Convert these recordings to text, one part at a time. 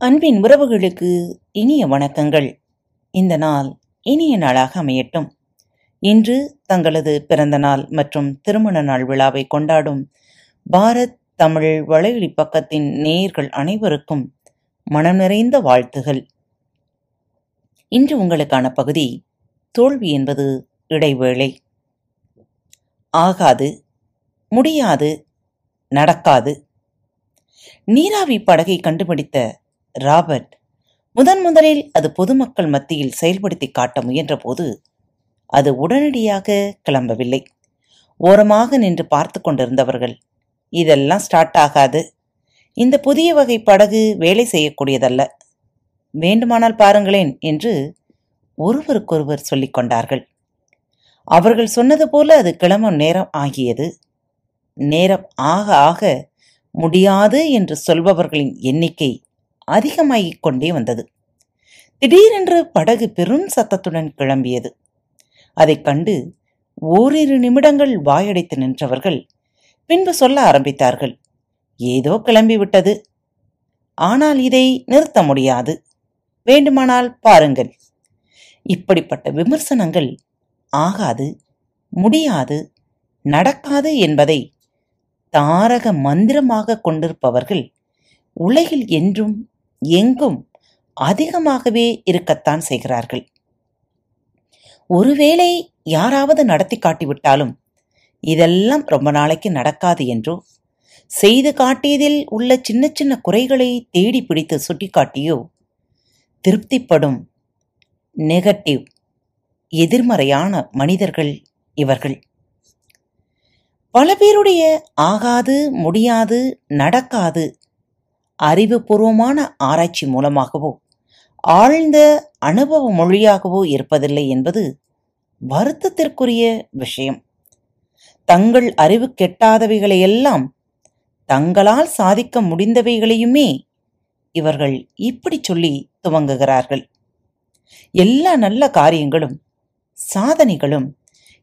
அன்பின் உறவுகளுக்கு இனிய வணக்கங்கள். இந்த நாள் இனிய நாளாக அமையட்டும். இன்று தங்களது பிறந்த நாள் மற்றும் திருமண நாள் விழாவை கொண்டாடும் பாரத் தமிழ் வலையொலி பக்கத்தின் நேயர்கள் அனைவருக்கும் மனம் நிறைந்த வாழ்த்துகள். இன்று உங்களுக்கான பகுதி தோல்வி என்பது இடைவேளை. ஆகாது முடியாது நடக்காது. நீராவி படகை கண்டுபிடித்த ராபர்ட். முதன் முதலில் அது பொதுமக்கள் மத்தியில் செயல்படுத்தி காட்ட முயன்றபோது அது உடனடியாக கிளம்பவில்லை. ஓரமாக நின்று பார்த்து கொண்டிருந்தவர்கள் இதெல்லாம் ஸ்டார்ட் ஆகாது. இந்த புதிய வகை படகு வேலை செய்யக்கூடியதல்ல. வேண்டுமானால் பாருங்களேன் என்று ஒருவருக்கொருவர் சொல்லிக் கொண்டார்கள். அவர்கள் சொன்னது போல அது கிளம்பும் நேரம் ஆகியது நேரம் ஆக ஆக முடியாது என்று சொல்பவர்களின் எண்ணிக்கை அதிகமாகிக் கொண்டே வந்தது. திடீரென்று படகு பெரும் சத்தத்துடன் கிளம்பியது. அதைக் கண்டு ஓரிரு நிமிடங்கள் வாயடைத்து நின்றவர்கள் பின்பு சொல்ல ஆரம்பித்தார்கள். ஏதோ கிளம்பிவிட்டது. ஆனால் இதை நிறுத்த முடியாது. வேண்டுமானால் பாருங்கள். இப்படிப்பட்ட விமர்சனங்கள் ஆகாது முடியாது நடக்காது என்பதை தாரக மந்திரமாக கொண்டிருப்பவர்கள் உலகில் என்றும் எங்கும் அதிகமாகவே இருக்கத்தான் செய்கிறார்கள். ஒருவேளை யாராவது நடத்தி காட்டிவிட்டாலும் இதெல்லாம் ரொம்ப நாளைக்கு நடக்காது என்றோ செய்து காட்டியதில் உள்ள சின்ன சின்ன குறைகளை தேடி பிடித்து சுட்டிக்காட்டியோ திருப்திப்படும் நெகட்டிவ் எதிர்மறையான மனிதர்கள் இவர்கள். பல பேருடைய ஆகாது முடியாது நடக்காது அறிவுபூர்வமான ஆராய்ச்சி மூலமாகவோ ஆழ்ந்த அனுபவ மொழியாகவோ இருப்பதில்லை என்பது வருத்தத்திற்குரிய விஷயம். தங்கள் அறிவு கெட்டாதவைகளையெல்லாம் தங்களால் சாதிக்க முடிந்தவைகளையுமே இவர்கள் இப்படி சொல்லி துவங்குகிறார்கள். எல்லா நல்ல காரியங்களும் சாதனைகளும்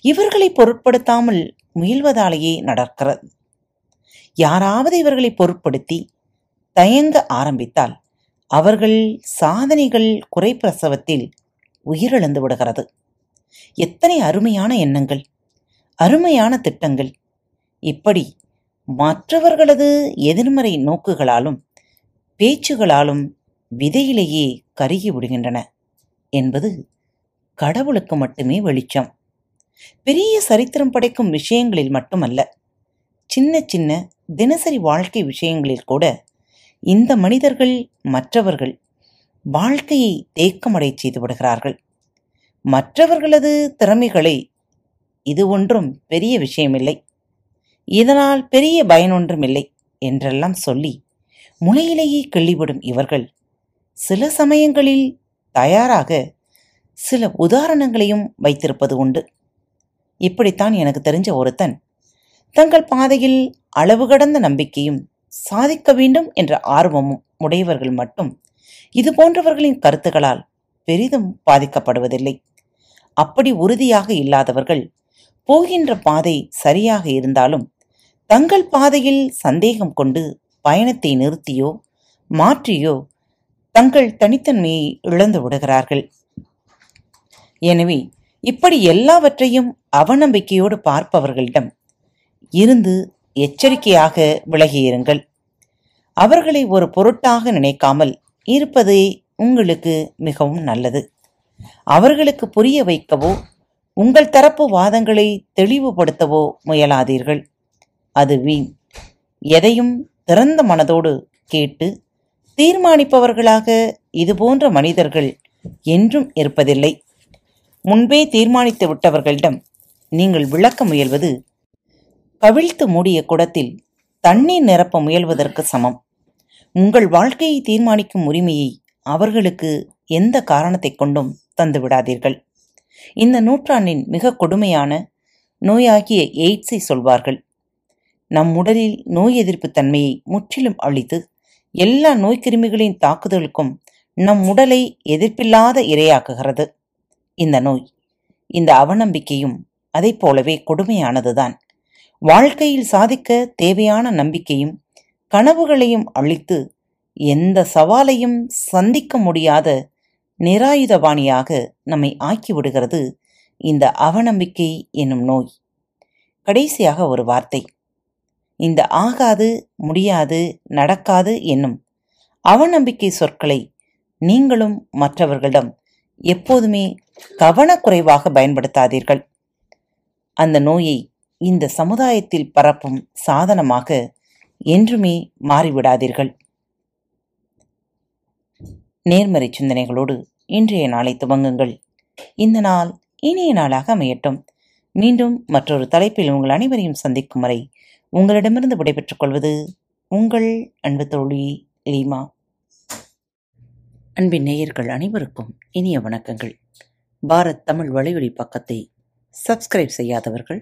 இவர்களை பொருட்படுத்தாமல் முயல்வதாலேயே நடக்கிறது. யாராவது இவர்களை பொருட்படுத்தி தயங்க ஆரம்பித்தால் அவர்கள் சாதனைகள் குறைப்பிரசவத்தில் உயிரிழந்து விடுகிறது. எத்தனை அருமையான எண்ணங்கள் அருமையான திட்டங்கள். இப்படி மற்றவர்களது எதிர்மறை நோக்குகளாலும் பேச்சுகளாலும் விதையிலேயே கருகி விடுகின்றன என்பது கடவுளுக்கு மட்டுமே வெளிச்சம். பெரிய சரித்திரம் படைக்கும் விஷயங்களில் மட்டுமல்ல சின்ன சின்ன தினசரி வாழ்க்கை விஷயங்களில் கூட இந்த மனிதர்கள் மற்றவர்கள் வாழ்க்கையை தேக்கமடை செய்து விடுகிறார்கள். மற்றவர்களது திறமைகளை இது ஒன்றும் பெரிய விஷயமில்லை. இதனால் பெரிய பயனொன்றுமில்லை என்றெல்லாம் சொல்லி முளையிலேயே கிள்ளிவிடும் இவர்கள் சில சமயங்களில் தயாராக சில உதாரணங்களையும் வைத்திருப்பது உண்டு. இப்படித்தான் எனக்கு தெரிஞ்ச ஒருத்தன் தங்கள் பாதையில் அளவு கடந்த நம்பிக்கையும் சாதிக்க வேண்டும் என்ற ஆர்வமும் உடையவர்கள் மட்டும் இது போன்றவர்களின் கருத்துகளால் பெரிதும் பாதிக்கப்படுவதில்லை. அப்படி உறுதியாக இல்லாதவர்கள் போகின்ற பாதை சரியாக இருந்தாலும் தங்கள் பாதையில் சந்தேகம் கொண்டு பயணத்தை நிறுத்தியோ மாற்றியோ தங்கள் தனித்தன்மையை இழந்து விடுகிறார்கள். எனவே இப்படி எல்லாவற்றையும் அவநம்பிக்கையோடு பார்ப்பவர்களிடம் இருந்து எச்சரிக்கையாக விலகியிருங்கள். அவர்களை ஒரு பொருட்டாக நினைக்காமல் இருப்பதே உங்களுக்கு மிகவும் நல்லது. அவர்களுக்கு புரிய வைக்கவோ உங்கள் தரப்பு வாதங்களை தெளிவுபடுத்தவோ முயலாதீர்கள். அது வீண். எதையும் திறந்த மனதோடு கேட்டு தீர்மானிப்பவர்களாக இதுபோன்ற மனிதர்கள் என்றும் இருப்பதில்லை. முன்பே தீர்மானித்து விட்டவர்களிடம் நீங்கள் விளக்க முயல்வது கவிழ்த்து மூடிய குடத்தில் தண்ணீர் நிரப்ப முயல்வதற்கு சமம். உங்கள் வாழ்க்கையை தீர்மானிக்கும் உரிமையை அவர்களுக்கு எந்த காரணத்தை கொண்டும் தந்து விடாதீர்கள். இந்த நூற்றாண்டின் மிக கொடுமையான நோயாகிய எய்ட்ஸை சொல்வார்கள். நம் உடலில் நோய் எதிர்ப்பு தன்மையை முற்றிலும் அழித்து எல்லா நோய்க்கிருமிகளின் தாக்குதலுக்கும் நம் உடலை எதிர்ப்பில்லாத இரையாக்குகிறது. இந்த நோய் இந்த அவநம்பிக்கையும் அதைப் போலவே கொடுமையானதுதான். வாழ்க்கையில் சாதிக்க தேவையான நம்பிக்கையும் கனவுகளையும் அழித்து எந்த சவாலையும் சந்திக்க முடியாத நிராயுதபாணியாக நம்மை ஆக்கிவிடுகிறது இந்த அவநம்பிக்கை என்னும் நோய். கடைசியாக ஒரு வார்த்தை. இந்த ஆகாது முடியாது நடக்காது என்னும் அவநம்பிக்கை சொற்களை நீங்களும் மற்றவர்களிடம் எப்போதுமே கவனக்குறைவாக பயன்படுத்தாதீர்கள். அந்த நோயை இந்த சமுதாயத்தில் பரப்பும் சாதனமாக என்றுமே மாறிவிடாதீர்கள். நேர்மறை சிந்தனைகளோடு இன்றைய நாளை துவங்குங்கள். இந்த நாள் இனிய நாளாக அமையட்டும். மீண்டும் மற்றொரு தலைப்பில் உங்கள் அனைவரையும் சந்திக்கும் வரை உங்களிடமிருந்து விடைபெற்றுக் கொள்வது உங்கள் அன்பு தோழி லீமா. அன்பின் நேயர்கள் அனைவருக்கும் இனிய வணக்கங்கள். பாரத் தமிழ் வலையொலி பக்கத்தை சப்ஸ்கிரைப் செய்யாதவர்கள்